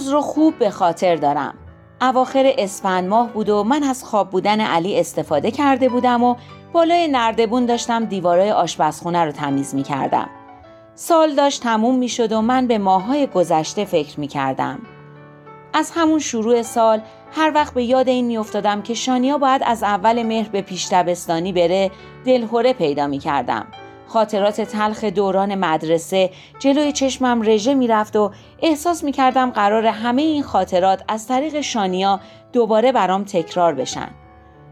روز رو خوب به خاطر دارم. اواخر اسفند ماه بود و من از خواب بودن علی استفاده کرده بودم و بالای نردبون داشتم دیوارای آشپزخونه رو تمیز می کردم. سال داشت تموم می شد و من به ماهای گذشته فکر می کردم. از همون شروع سال هر وقت به یاد این می افتادم که شانیا باید از اول مهر به پیش دبستانی بره دلهوره پیدا می کردم. خاطرات تلخ دوران مدرسه جلوی چشمم رژه می‌رفت و احساس می‌کردم قرار همه این خاطرات از طریق شانیا دوباره برام تکرار بشن.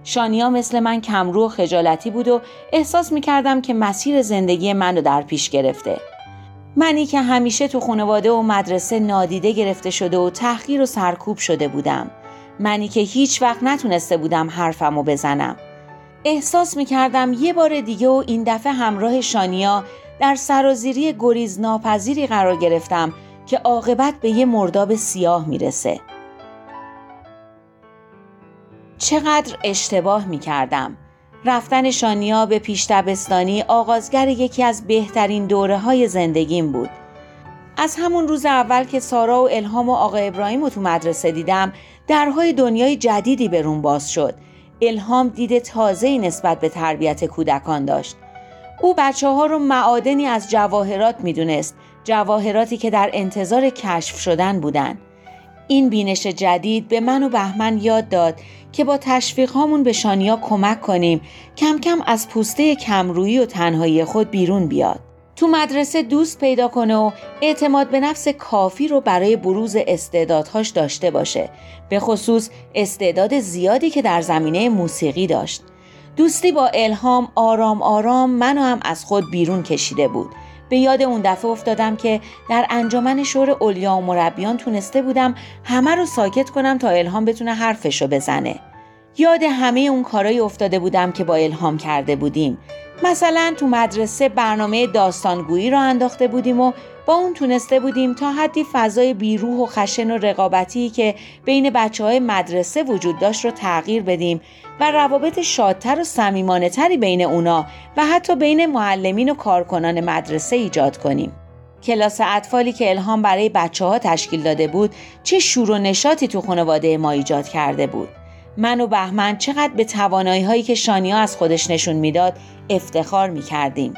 شانیا مثل من کمرو و خجالتی بود و احساس می‌کردم که مسیر زندگی من رو در پیش گرفته. منی که همیشه تو خانواده و مدرسه نادیده گرفته شده و تحقیر و سرکوب شده بودم. منی که هیچ وقت نتونسته بودم حرفمو بزنم. احساس می کردم یه بار دیگه و این دفعه همراه شانیا در سرازیری گریز ناپذیری قرار گرفتم که عاقبت به یه مرداب سیاه می‌رسه. چقدر اشتباه می کردم. رفتن شانیا به پیش دبستانی آغازگر یکی از بهترین دوره های زندگیم بود. از همون روز اول که سارا و الهام و آقا ابراهیم رو تو مدرسه دیدم درهای دنیای جدیدی به روم باز شد الهام دید تازه نسبت به تربیت کودکان داشت. او بچه ها رو معادنی از جواهرات می‌دونست جواهراتی که در انتظار کشف شدن بودند. این بینش جدید به من و بهمن یاد داد که با تشویق هامون به شانیا کمک کنیم کم کم از پوسته کمرویی و تنهایی خود بیرون بیاد. تو مدرسه دوست پیدا کنه و اعتماد به نفس کافی رو برای بروز استعدادهاش داشته باشه. به خصوص استعداد زیادی که در زمینه موسیقی داشت. دوستی با الهام آرام آرام منو هم از خود بیرون کشیده بود. به یاد اون دفعه افتادم که در انجمن شور اولیا و مربیان تونسته بودم همه رو ساکت کنم تا الهام بتونه حرفشو بزنه. یاد همه اون کارایی افتاده بودم که با الهام کرده بودیم مثلا تو مدرسه برنامه داستانگویی را انداخته بودیم و با اون تونسته بودیم تا حدی فضای بیروح و خشن و رقابتی که بین بچه های مدرسه وجود داشت رو تغییر بدیم و روابط شادتر و صمیمانه تری بین اونا و حتی بین معلمین و کارکنان مدرسه ایجاد کنیم. کلاس اطفالی که الهام برای بچه ها تشکیل داده بود چه شور و نشاطی تو خانواده ما ایجاد کرده بود. من و بهمن چقدر به توانایی هایی که شانیا از خودش نشون می‌داد افتخار می کردیم.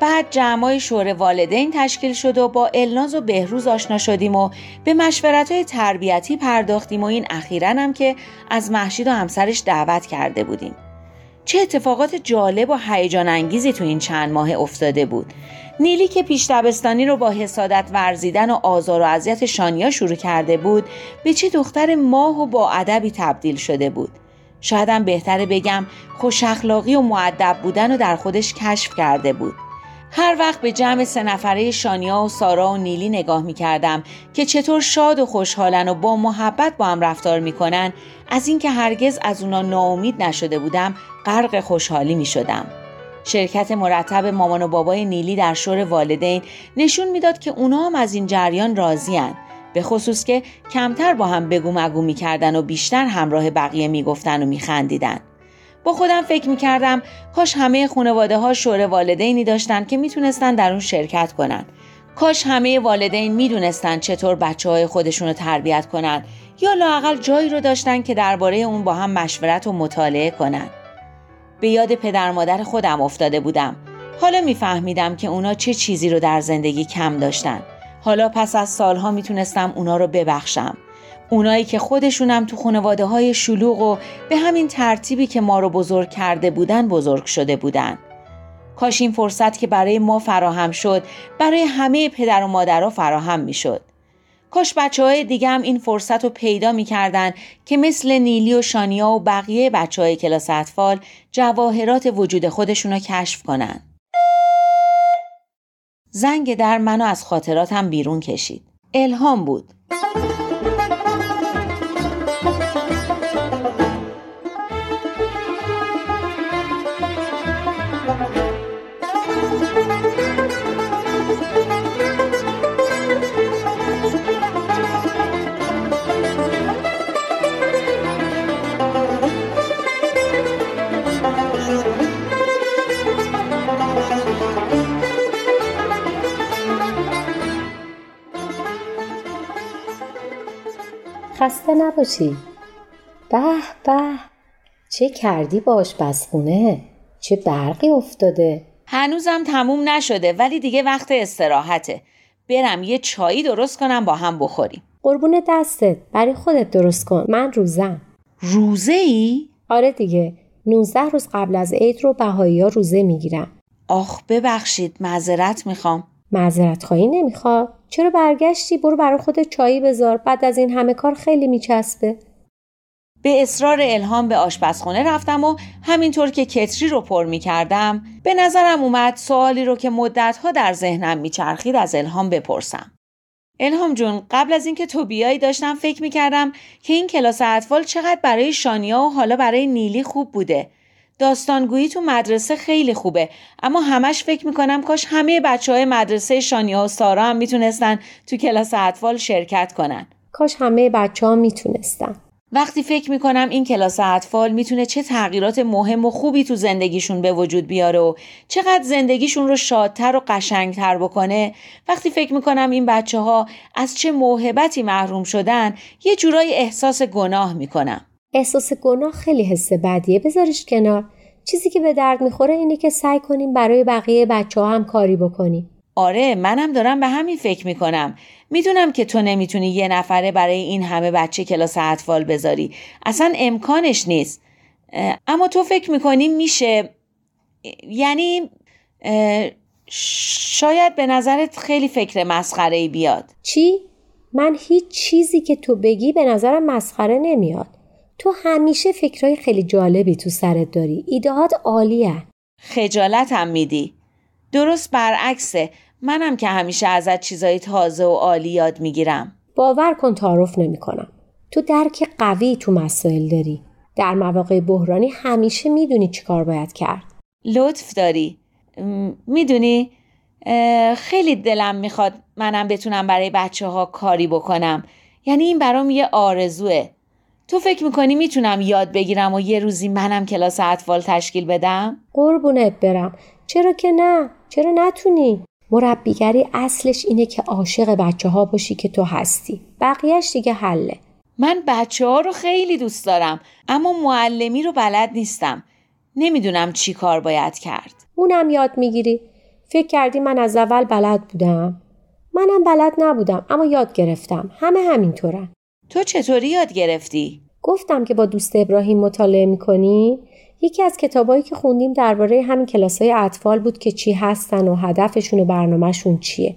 بعد جمعای شور والدین تشکیل شد و با الناز و بهروز آشنا شدیم و به مشورت های تربیتی پرداختیم و این اخیرا هم که از محشید و همسرش دعوت کرده بودیم. چه اتفاقات جالب و هیجان انگیزی تو این چند ماه افتاده بود. نیلی که پیش دبستانی رو با حسادت ورزیدن و آزار و اذیت شانیا شروع کرده بود به چه دختر ماه و با ادبی تبدیل شده بود. شایدم بهتره بگم خوش اخلاقی و معدب بودن و در خودش کشف کرده بود. هر وقت به جمع سه نفره شانیا و سارا و نیلی نگاه می کردم که چطور شاد و خوشحالن و با محبت با هم رفتار می‌کنن از اینکه هرگز از اونا ناامید نشده بودم غرق خوشحالی می شدم. شرکت مرتب مامان و بابای نیلی در شور والدین نشون می‌داد که اونا هم از این جریان راضیان به خصوص که کمتر با هم بگو مگو می‌کردن و بیشتر همراه بقیه می‌گفتن و میخندیدن. با خودم فکر می‌کردم کاش همه خانواده ها شور والدینی داشتن که می‌تونستن در اون شرکت کنن. کاش همه والدین می‌دونستن چطور بچه های خودشون رو تربیت کنن یا لاقل جایی رو داشتن که درباره اون با هم مشورت و مطالعه کنن. به یاد پدر مادر خودم افتاده بودم. حالا میفهمیدم که اونا چه چیزی رو در زندگی کم داشتن. حالا پس از سالها می‌تونستم اونا رو ببخشم. اونایی که خودشونم تو خانواده های شلوغ و به همین ترتیبی که ما رو بزرگ کرده بودن بزرگ شده بودن. کاش این فرصت که برای ما فراهم شد برای همه پدر و مادرها فراهم می‌شد. کاش بچه های دیگه هم این فرصت رو پیدا می‌کردن که مثل نیلی و شانیا و بقیه بچه های کلاس اطفال جواهرات وجود خودشون رو کشف کنن. زنگ در منو از خاطراتم بیرون کشید. الهام بود. خسته نباشی. به به. چه کردی با آشپزخونه چه برقی افتاده؟ هنوزم تموم نشده ولی دیگه وقت استراحته. برم یه چایی درست کنم با هم بخوریم. قربون دستت. برای خودت درست کن. من روزم. روزه ای؟ آره دیگه. 19 روز قبل از عید رو بهایی ها روزه می‌گیرم آخ ببخشید. معذرت می‌خوام. معذرت خواهی نمی‌خواد چرا برگشتی برو برای خودت چایی بذار بعد از این همه کار خیلی میچسبه به اصرار الهام به آشپزخونه رفتم و همینطور که کتری رو پر می کردم به نظرم اومد سوالی رو که مدتها در ذهنم میچرخید از الهام بپرسم. الهام جون قبل از اینکه تو بیایی داشتم فکر می کردم که این کلاس اطفال چقدر برای شانیا و حالا برای نیلی خوب بوده. داستانگویی تو مدرسه خیلی خوبه اما همش فکر می‌کنم کاش همه بچه های مدرسه شانیا و سارا هم می‌تونستن تو کلاس اطفال شرکت کنن. کاش همه بچه ها می‌تونستن. وقتی فکر می‌کنم این کلاس اطفال می‌تونه چه تغییرات مهم و خوبی تو زندگیشون به وجود بیاره و چقدر زندگیشون رو شادتر و قشنگتر بکنه وقتی فکر می‌کنم این بچه ها از چه موهبتی محروم شدن یه جورایی احساس گناه می‌کنم احساس گناه خیلی حس بدیه. بذارش کنار. چیزی که به درد می‌خوره اینه که سعی کنیم برای بقیه بچه ها هم کاری بکنیم. آره منم دارم به همین فکر می‌کنم. می‌دونم که تو نمی‌تونی یه نفره برای این همه بچه کلاس اطفال بذاری. اصلا امکانش نیست. اما تو فکر می‌کنی میشه؟ یعنی شاید به نظرت خیلی فکر مسخره بیاد. چی؟ من هیچ چیزی که تو بگی به نظرم مسخره نمیاد. تو همیشه فکرهای خیلی جالبی تو سرت داری. ایدهات عالیه. خجالت هم میدی. درست برعکسه. منم که همیشه ازت چیزای تازه و عالی یاد می‌گیرم. باور کن تعارف نمی‌کنم. تو درک قوی تو مسائل داری. در مواقع بحرانی همیشه می‌دونی چیکار باید کرد. لطف داری. می‌دونی خیلی دلم می‌خواد منم بتونم برای بچه ها کاری بکنم. یعنی این برام یه آرزوه. تو فکر می‌کنی می‌تونم یاد بگیرم و یه روزی منم کلاس اطفال تشکیل بدم؟ قربونت برم. چرا که نه؟ چرا نتونی؟ مربیگری اصلش اینه که عاشق بچه ها باشی که تو هستی. بقیهش دیگه حله. من بچه ها رو خیلی دوست دارم اما معلمی رو بلد نیستم. نمی‌دونم چی کار باید کرد. اونم یاد می‌گیری. فکر کردی من از اول بلد بودم. منم بلد نبودم اما یاد گرفتم. همه همینطورن. تو چطوری یاد گرفتی؟ گفتم که با دوست ابراهیم مطالعه می‌کنی یکی از کتابایی که خوندیم درباره همین کلاسای اطفال بود که چی هستن و هدفشون و برنامهشون چیه.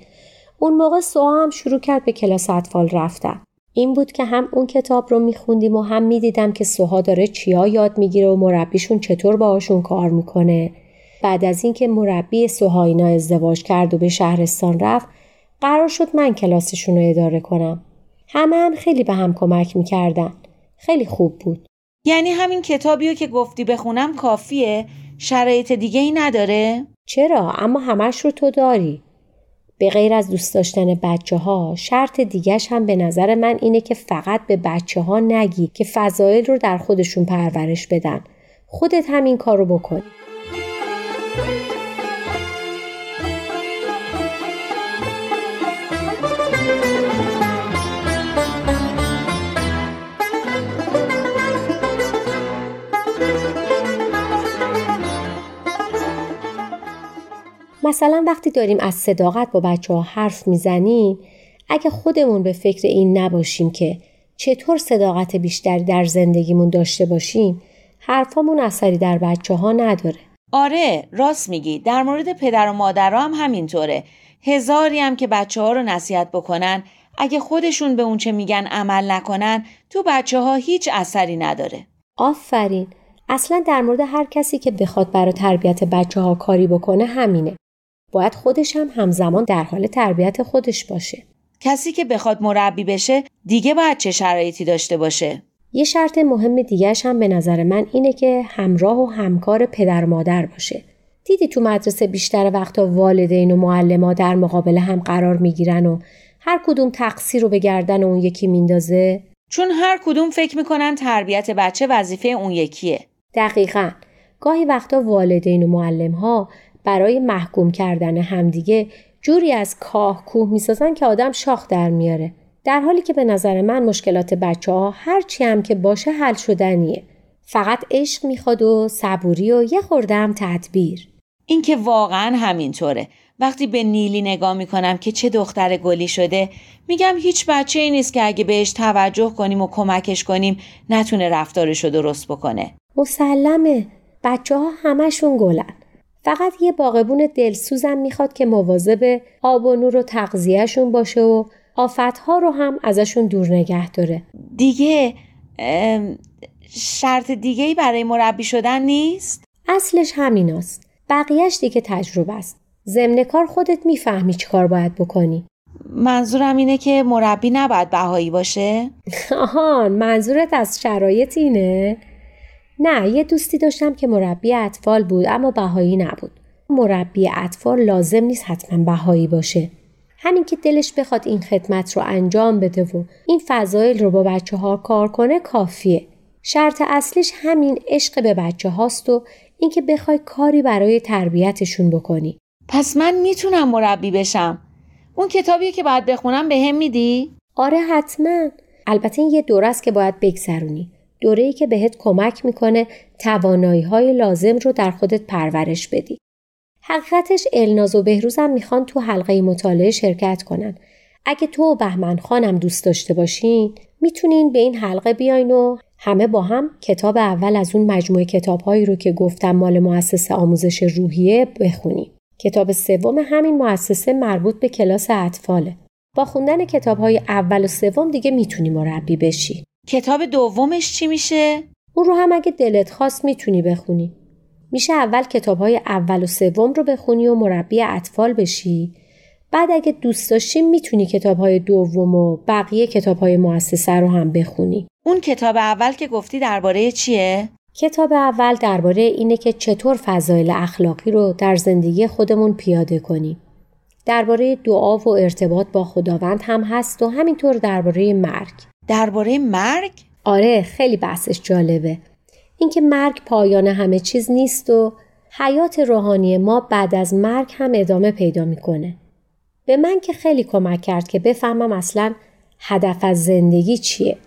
اون موقع سوها هم شروع کرد به کلاس اطفال رفتن. این بود که هم اون کتاب رو میخوندیم و هم می‌دیدم که سوها داره چیا یاد می‌گیره و مربیشون چطور باهاشون کار می‌کنه. بعد از اینکه مربی سوها اینا ازدواج کرد و به شهرستان رفت قرار شد من کلاسشون رو اداره کنم. همه هم خیلی به هم کمک می‌کردن. خیلی خوب بود. یعنی همین کتابی که گفتی بخونم کافیه؟ شرایط دیگه ای نداره؟ چرا؟ اما همش رو تو داری. به غیر از دوست داشتن بچه ها شرط دیگهش هم به نظر من اینه که فقط به بچه ها نگی که فضایل رو در خودشون پرورش بدن. خودت همین کار رو بکنی. مثلا وقتی داریم از صداقت با بچه ها حرف می‌زنیم اگه خودمون به فکر این نباشیم که چطور صداقت بیشتری در زندگیمون داشته باشیم حرفامون اثری در بچه ها نداره. آره راست میگی. در مورد پدر و مادرها هم همینطوره. هزاری هم که بچه ها رو نصیحت بکنن اگه خودشون به اونچه میگن عمل نکنن تو بچه ها هیچ اثری نداره. آفرین. اصلا در مورد هر کسی که بخواد برای تربیت بچه ها کاری بکنه همینه. باید خودش هم همزمان در حال تربیت خودش باشه. کسی که بخواد مربی بشه دیگه باید چه شرایطی داشته باشه؟ یه شرط مهم دیگهش هم به نظر من اینه که همراه و همکار پدر مادر باشه. دیدی تو مدرسه بیشتر وقتا والدین و معلما در مقابل هم قرار می‌گیرن و هر کدوم تقصیر رو به گردن اون یکی میندازه؟ چون هر کدوم فکر می‌کنن تربیت بچه وظیفه اون یکیه. دقیقا. گاهی وقتا والدین و معلم ها برای محکوم کردن همدیگه جوری از کاه کوه می‌سازن که آدم شاخ در میاره. در حالی که به نظر من مشکلات بچه ها هرچی هم که باشه حل شدنیه. فقط عشق می‌خواد و صبوری و یه خوردم تدبیر. این که واقعا همینطوره. وقتی به نیلی نگاه می‌کنم که چه دختر گلی شده میگم هیچ بچه ای نیست که اگه بهش توجه کنیم و کمکش کنیم نتونه رفتارشو درست بکنه. مسلمه. بچه ها همشون گلن. فقط یه باغبون دلسوزم می‌خواد که مواظب آب و نور و تغذیهشون باشه و آفتها رو هم ازشون دور نگه داره دیگه شرط دیگه ای برای مربی شدن نیست؟ اصلش همیناست بقیهش دیگه تجربه است ضمن کار خودت می‌فهمی چی کار باید بکنی منظورم اینه که مربی نباید بهایی باشه؟ آهان منظورت از شرایط اینه؟ نه یه دوستی داشتم که مربی اطفال بود اما بهایی نبود. مربی اطفال لازم نیست حتما بهایی باشه. همین که دلش بخواد این خدمت رو انجام بده و این فضایل رو با بچه ها کار کنه کافیه. شرط اصلیش همین عشق به بچه هاست و اینکه بخوای کاری برای تربیتشون بکنی. پس من می‌تونم مربی بشم؟ اون کتابیه که باید بخونم به هم میدی؟ آره حتما. البته این یه دوره است که باید بگذرونی. دوره ای که بهت کمک می‌کنه توانایی های لازم رو در خودت پرورش بدی حقیقتش الناز و بهروزم می‌خوان تو حلقه مطالعه شرکت کنن اگه تو و بهمن خانم دوست داشته باشین می‌تونین به این حلقه بیاین و همه با هم کتاب اول از اون مجموعه کتابهایی رو که گفتم مال مؤسسه آموزش روحیه بخونیم. کتاب سوم همین مؤسسه مربوط به کلاس اطفاله. با خوندن کتاب های اول و سوم دیگه می‌تونی مربی بشی. کتاب دومش چی میشه؟ اون رو هم اگه دلت خواست می‌تونی بخونی. میشه اول کتاب های اول و سوم رو بخونی و مربی اطفال بشی. بعد اگه دوست داشتی می‌تونی کتاب های دوم و بقیه کتاب های مؤسسه رو هم بخونی. اون کتاب اول که گفتی درباره چیه؟ کتاب اول درباره اینه که چطور فضایل اخلاقی رو در زندگی خودمون پیاده کنیم. درباره دعا و ارتباط با خداوند هم هست و همینطور درباره مرگ. درباره مرگ؟ آره خیلی بحثش جالبه. اینکه مرگ پایان همه چیز نیست و حیات روحانی ما بعد از مرگ هم ادامه پیدا می‌کنه. به من که خیلی کمک کرد که بفهمم اصلا هدف از زندگی چیه.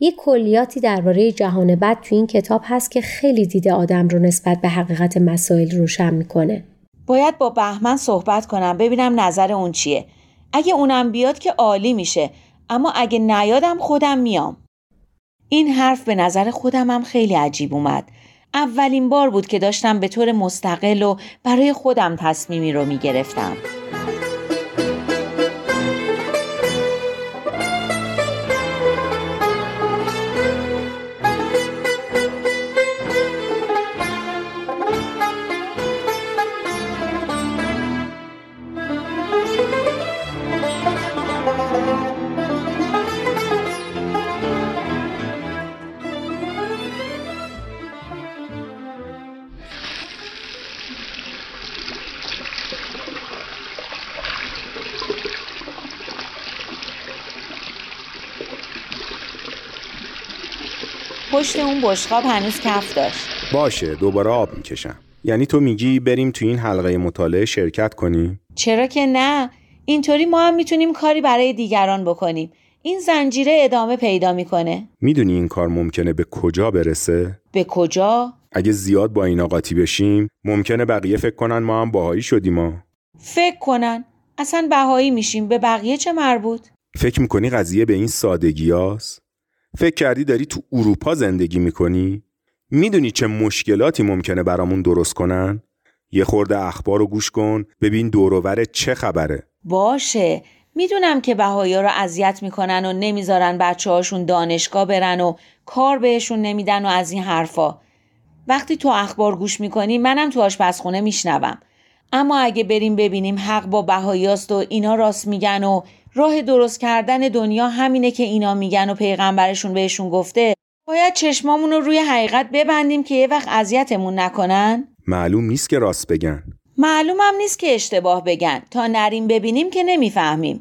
یه کلیاتی درباره جهان بد تو این کتاب هست که خیلی دیده آدم رو نسبت به حقیقت مسائل روشن می‌کنه. باید با بهمن صحبت کنم ببینم نظر اون چیه. اگه اونم بیاد که عالی میشه اما اگه نیادم خودم میام. این حرف به نظر خودم هم خیلی عجیب اومد. اولین بار بود که داشتم به طور مستقل و برای خودم تصمیمی رو می‌گرفتم. پشت اون بشقاب هنوز کف داشت. باشه دوباره آب می‌کشم. یعنی تو میگی بریم تو این حلقه مطالعه شرکت کنیم؟ چرا که نه. اینطوری ما هم می‌تونیم کاری برای دیگران بکنیم. این زنجیره ادامه پیدا می‌کنه. می‌دونی این کار ممکنه به کجا برسه؟ به کجا؟ اگه زیاد با این قاطی بشیم ممکنه بقیه فکر کنن ما هم باهایی شدیم ما فکر کنن. اصلا بهایی میشیم. به بقیه چه مربوط؟ فکر می‌کنی قضیه به این سادگی هست؟ فکر کردی داری تو اروپا زندگی می‌کنی؟ می‌دونی چه مشکلاتی ممکنه برامون درست کنن؟ یه خورده اخبار رو گوش کن ببین دوروور چه خبره باشه می‌دونم که بهایا رو اذیت می‌کنن و نمی‌ذارن بچه هاشون دانشگاه برن و کار بهشون نمیدن و از این حرفا وقتی تو اخبار گوش می‌کنی منم تو آشپزخونه میشنوم اما اگه بریم ببینیم حق با بهایاست و اینا راست میگن و راه درست کردن دنیا همینه که اینا میگن و پیغمبرشون بهشون گفته. باید چشمامون رو روی حقیقت ببندیم که یه وقت اذیتمون نکنن؟ معلوم نیست که راست بگن. معلومم نیست که اشتباه بگن. تا نریم ببینیم که نمی‌فهمیم.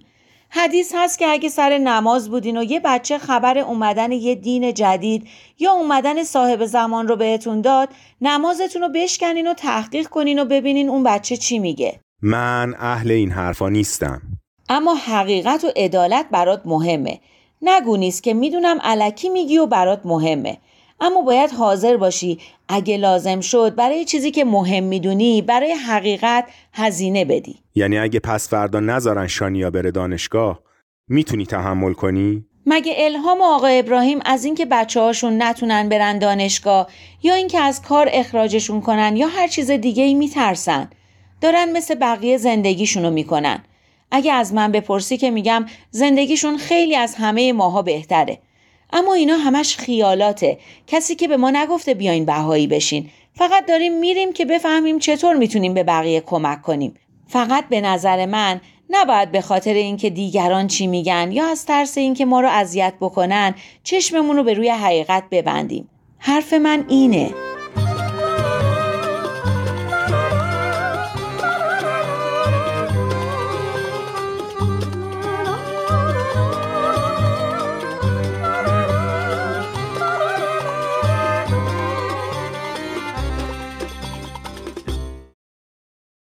حدیث هست که اگه سر نماز بودین و یه بچه خبر اومدن یه دین جدید یا اومدن صاحب زمان رو بهتون داد نمازتون رو بشکنین و تحقیق کنین و ببینین اون بچه چی میگه. من اهل این حرفا نیستم. اما حقیقت و عدالت برات مهمه. نگو نیست که می‌دونم علکی میگی و برات مهمه. اما باید حاضر باشی اگه لازم شد برای چیزی که مهم می‌دونی برای حقیقت هزینه بدی. یعنی اگه پس فردا نذارن شانیا بره دانشگاه می‌تونی تحمل کنی؟ مگه الهام آقا ابراهیم از اینکه بچه هاشون نتونن برن دانشگاه یا اینکه از کار اخراجشون کنن یا هر چیز دیگه ای میترسن؟ دارن مثل بقیه زندگیشونو می‌کنن. اگه از من بپرسی که میگم زندگیشون خیلی از همه ماها بهتره. اما اینا همش خیالاته. کسی که به ما نگفته بیاین بهایی بشین. فقط داریم میریم که بفهمیم چطور می‌تونیم به بقیه کمک کنیم. فقط به نظر من نباید به خاطر اینکه دیگران چی میگن یا از ترس اینکه ما رو اذیت بکنن چشممون رو به روی حقیقت ببندیم. حرف من اینه.